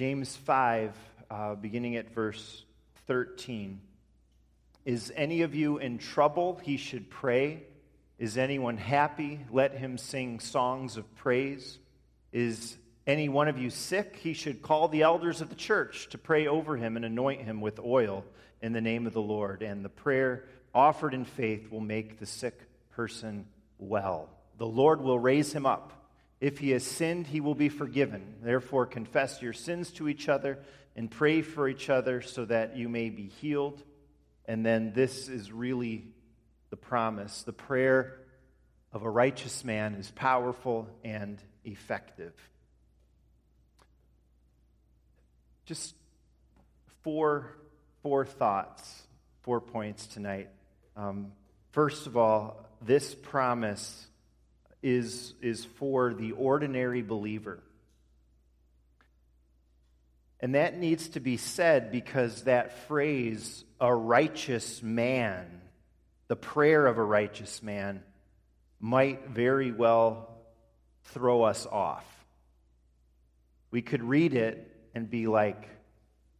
James 5, uh, beginning at verse 13. Is any of you in trouble? He should pray. Is anyone happy? Let him sing songs of praise. Is any one of you sick? He should call the elders of the church to pray over him and anoint him with oil in the name of the Lord. And the prayer offered in faith will make the sick person well. The Lord will raise him up. If he has sinned, he will be forgiven. Therefore, confess your sins to each other and pray for each other so that you may be healed. And then this is really the promise. The prayer of a righteous man is powerful and effective. Just four, four thoughts, four points tonight. Um, first of all, this promise is, is for the ordinary believer. And that needs to be said because that phrase, a righteous man, the prayer of a righteous man, might very well throw us off. We could read it and be like,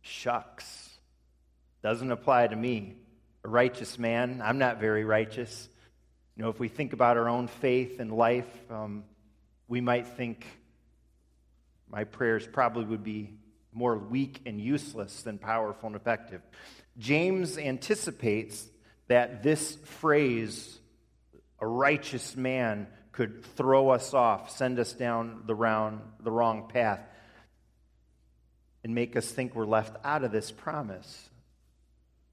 shucks, doesn't apply to me. A righteous man, I'm not very righteous. Know, if we think about our own faith and life, um, we might think my prayers probably would be more weak and useless than powerful and effective. James anticipates that this phrase, a righteous man, could throw us off, send us down the, round, the wrong path, and make us think we're left out of this promise.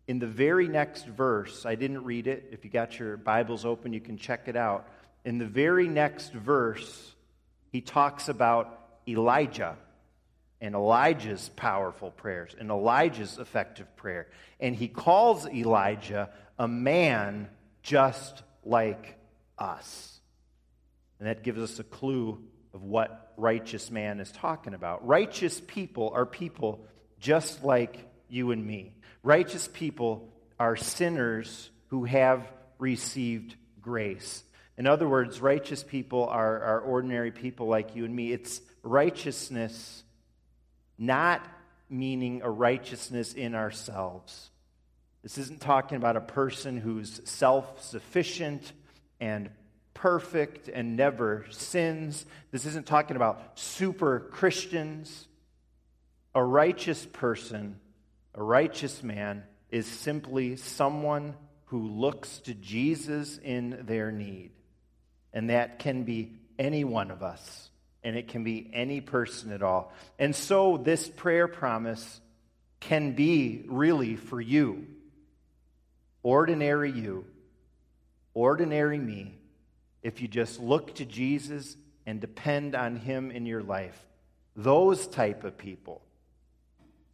In the very next verse, I didn't read it. If you got your Bibles open, you can check it out. In the very next verse, he talks about Elijah and Elijah's powerful prayers and Elijah's effective prayer. And he calls Elijah a man just like us. And that gives us a clue of what righteous man is talking about. Righteous people are people just like you and me. Righteous people are sinners who have received grace. In other words, righteous people are, are ordinary people like you and me. It's righteousness, not meaning a righteousness in ourselves. This isn't talking about a person who's self sufficient and perfect and never sins. This isn't talking about super Christians. A righteous person a righteous man is simply someone who looks to Jesus in their need. And that can be any one of us, and it can be any person at all. And so, this prayer promise can be really for you, ordinary you, ordinary me, if you just look to Jesus and depend on Him in your life. Those type of people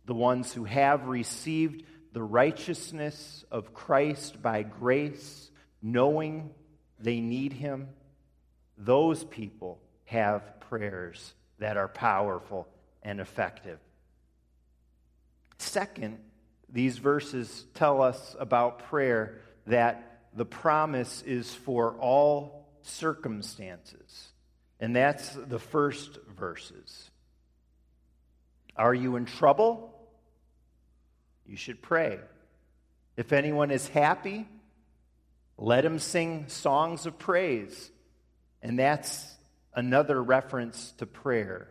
the ones who have received the righteousness of Christ by grace, knowing they need Him, those people have prayers that are powerful and effective. Second, these verses tell us about prayer that the promise is for all circumstances. And that's the first verses. Are you in trouble? You should pray. If anyone is happy, let him sing songs of praise. And that's another reference to prayer.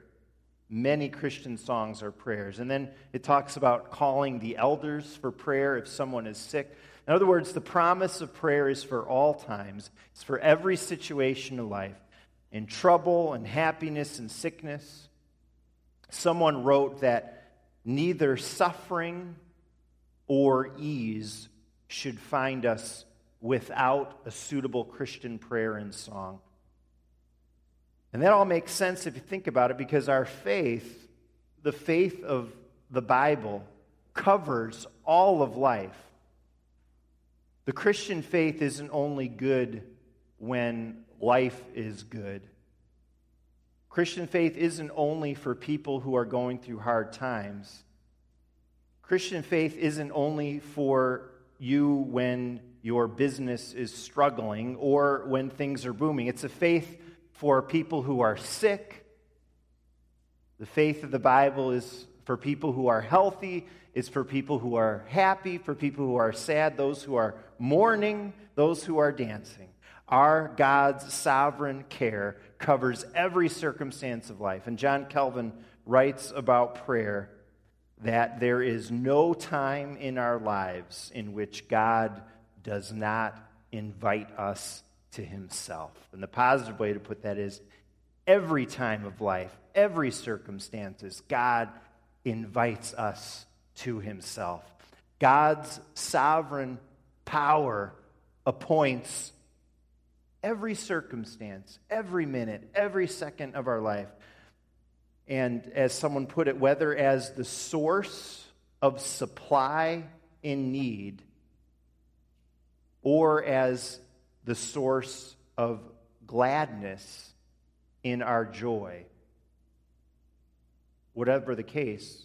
Many Christian songs are prayers. And then it talks about calling the elders for prayer if someone is sick. In other words, the promise of prayer is for all times, it's for every situation of life, in trouble and happiness and sickness. Someone wrote that neither suffering or ease should find us without a suitable Christian prayer and song. And that all makes sense if you think about it because our faith, the faith of the Bible, covers all of life. The Christian faith isn't only good when life is good. Christian faith isn't only for people who are going through hard times. Christian faith isn't only for you when your business is struggling or when things are booming. It's a faith for people who are sick. The faith of the Bible is for people who are healthy, it's for people who are happy, for people who are sad, those who are mourning, those who are dancing. Our God's sovereign care covers every circumstance of life. And John Calvin writes about prayer that there is no time in our lives in which God does not invite us to himself. And the positive way to put that is every time of life, every circumstances, God invites us to himself. God's sovereign power appoints every circumstance, every minute, every second of our life. And as someone put it, whether as the source of supply in need or as the source of gladness in our joy. Whatever the case,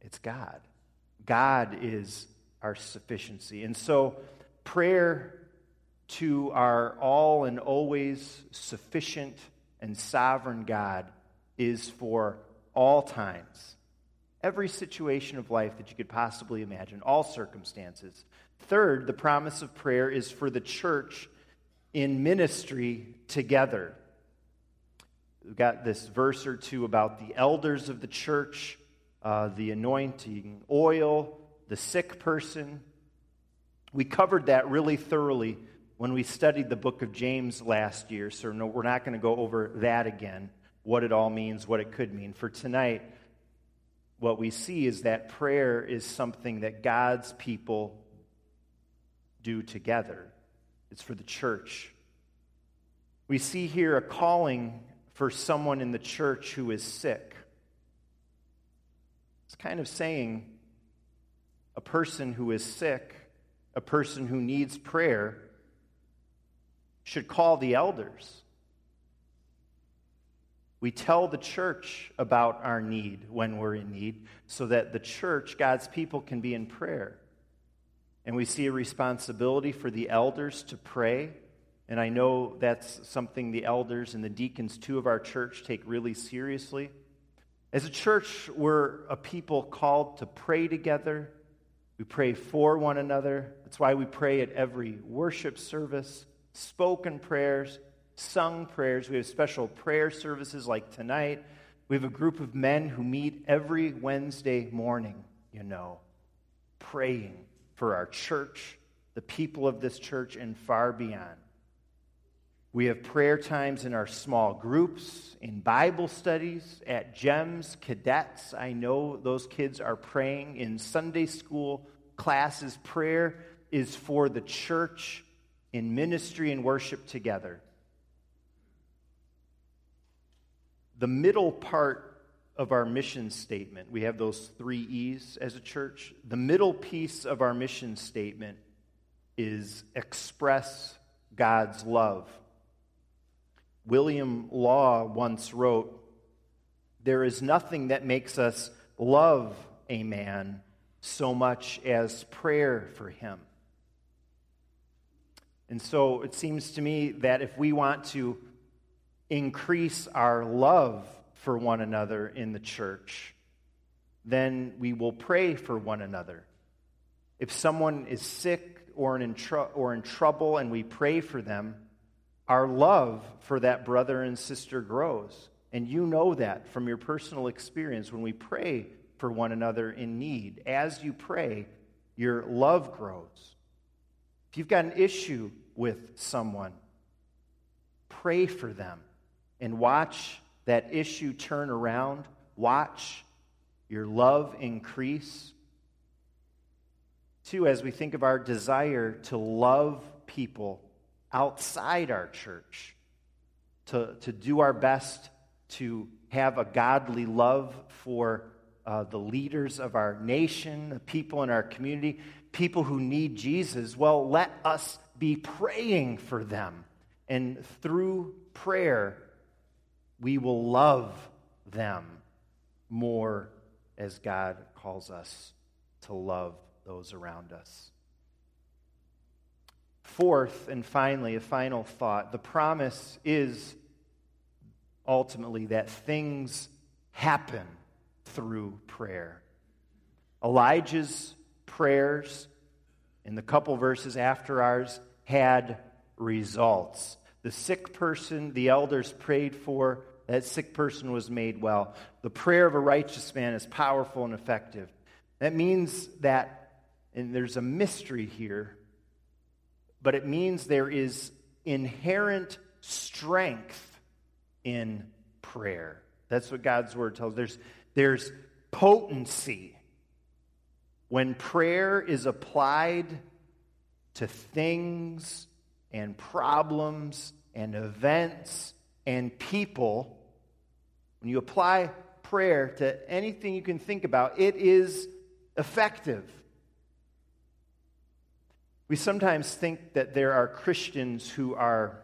it's God. God is our sufficiency. And so, prayer to our all and always sufficient and sovereign God is for all times, every situation of life that you could possibly imagine, all circumstances. Third, the promise of prayer is for the church in ministry together. We've got this verse or two about the elders of the church, uh, the anointing oil, the sick person. We covered that really thoroughly when we studied the book of James last year, so no, we're not going to go over that again, what it all means, what it could mean. For tonight, what we see is that prayer is something that God's people do together. It's for the church. We see here a calling for someone in the church who is sick. It's kind of saying a person who is sick, a person who needs prayer, should call the elders. We tell the church about our need when we're in need so that the church, God's people, can be in prayer. And we see a responsibility for the elders to pray. And I know that's something the elders and the deacons, two of our church, take really seriously. As a church, we're a people called to pray together. We pray for one another. That's why we pray at every worship service, spoken prayers, sung prayers. We have special prayer services like tonight. We have a group of men who meet every Wednesday morning, you know, praying for our church, the people of this church, and far beyond. We have prayer times in our small groups, in Bible studies, at GEMS, cadets. I know those kids are praying in Sunday school classes. Prayer is for the church in ministry and worship together. The middle part of our mission statement. We have those three E's as a church. The middle piece of our mission statement is express God's love. William Law once wrote, There is nothing that makes us love a man so much as prayer for him. And so it seems to me that if we want to increase our love for one another in the church, then we will pray for one another. If someone is sick or in, tr- or in trouble and we pray for them, our love for that brother and sister grows. And you know that from your personal experience when we pray for one another in need. As you pray, your love grows. If you've got an issue with someone, pray for them and watch that issue turn around. Watch your love increase. Two, as we think of our desire to love people outside our church, to, to do our best to have a godly love for uh, the leaders of our nation, the people in our community, people who need Jesus, well, let us be praying for them. And through prayer, we will love them more as God calls us to love those around us. Fourth, and finally, a final thought the promise is ultimately that things happen through prayer. Elijah's prayers in the couple verses after ours had results. The sick person the elders prayed for, that sick person was made well. The prayer of a righteous man is powerful and effective. That means that, and there's a mystery here, but it means there is inherent strength in prayer. That's what God's word tells. There's, there's potency when prayer is applied to things and problems and events and people. When you apply prayer to anything you can think about, it is effective. We sometimes think that there are Christians who are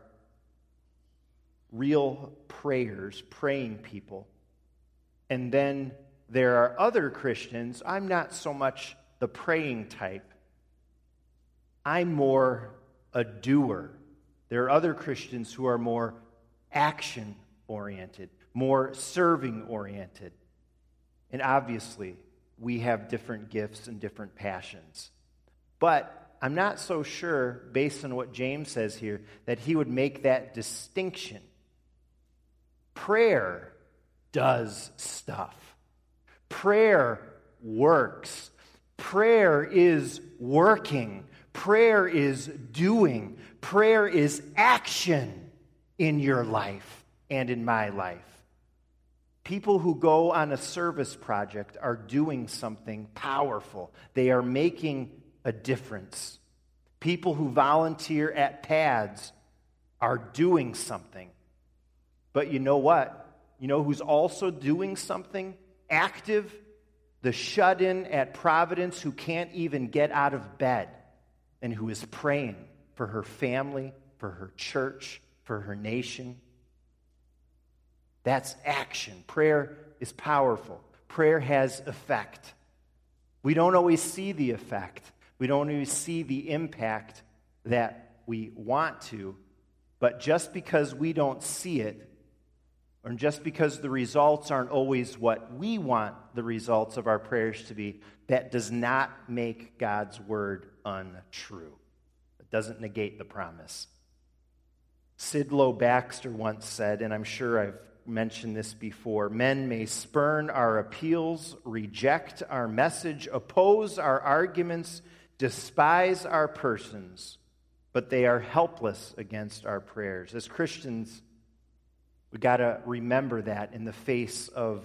real prayers, praying people. And then there are other Christians, I'm not so much the praying type, I'm more a doer. There are other Christians who are more action oriented, more serving oriented. And obviously, we have different gifts and different passions. But I'm not so sure, based on what James says here, that he would make that distinction. Prayer does stuff, prayer works, prayer is working, prayer is doing, prayer is action in your life and in my life. People who go on a service project are doing something powerful. They are making a difference. People who volunteer at PADS are doing something. But you know what? You know who's also doing something active? The shut in at Providence who can't even get out of bed and who is praying for her family, for her church, for her nation. That's action. Prayer is powerful, prayer has effect. We don't always see the effect, we don't always see the impact that we want to, but just because we don't see it, or just because the results aren't always what we want the results of our prayers to be, that does not make God's word untrue. It doesn't negate the promise. Sidlow Baxter once said, and I'm sure I've mentioned this before men may spurn our appeals, reject our message, oppose our arguments, despise our persons, but they are helpless against our prayers. As Christians, we got to remember that in the face of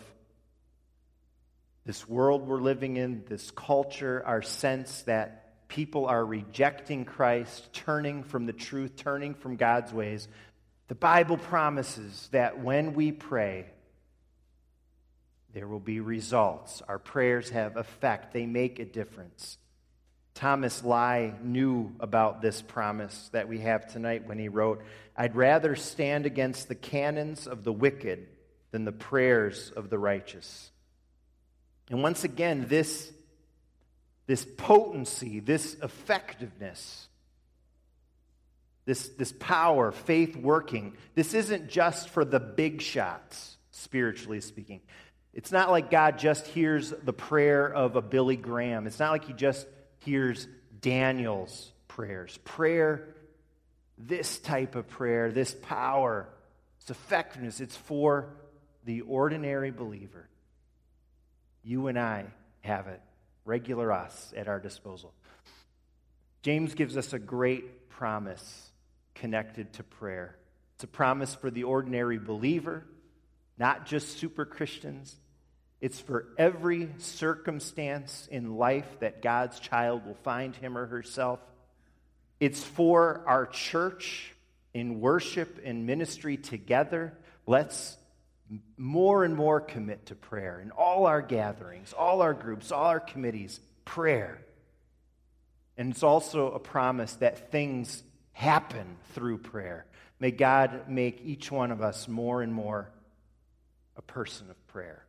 this world we're living in, this culture, our sense that people are rejecting Christ, turning from the truth, turning from God's ways, the Bible promises that when we pray, there will be results. Our prayers have effect, they make a difference. Thomas Lye knew about this promise that we have tonight when he wrote, I'd rather stand against the cannons of the wicked than the prayers of the righteous. And once again, this this potency, this effectiveness, this, this power, faith working, this isn't just for the big shots, spiritually speaking. It's not like God just hears the prayer of a Billy Graham. It's not like he just hears Daniel's prayers. Prayer, this type of prayer, this power, its effectiveness, it's for the ordinary believer. You and I have it regular us at our disposal. James gives us a great promise connected to prayer. It's a promise for the ordinary believer, not just super Christians. It's for every circumstance in life that God's child will find him or herself. It's for our church in worship and ministry together. Let's more and more commit to prayer in all our gatherings, all our groups, all our committees, prayer. And it's also a promise that things happen through prayer. May God make each one of us more and more a person of prayer.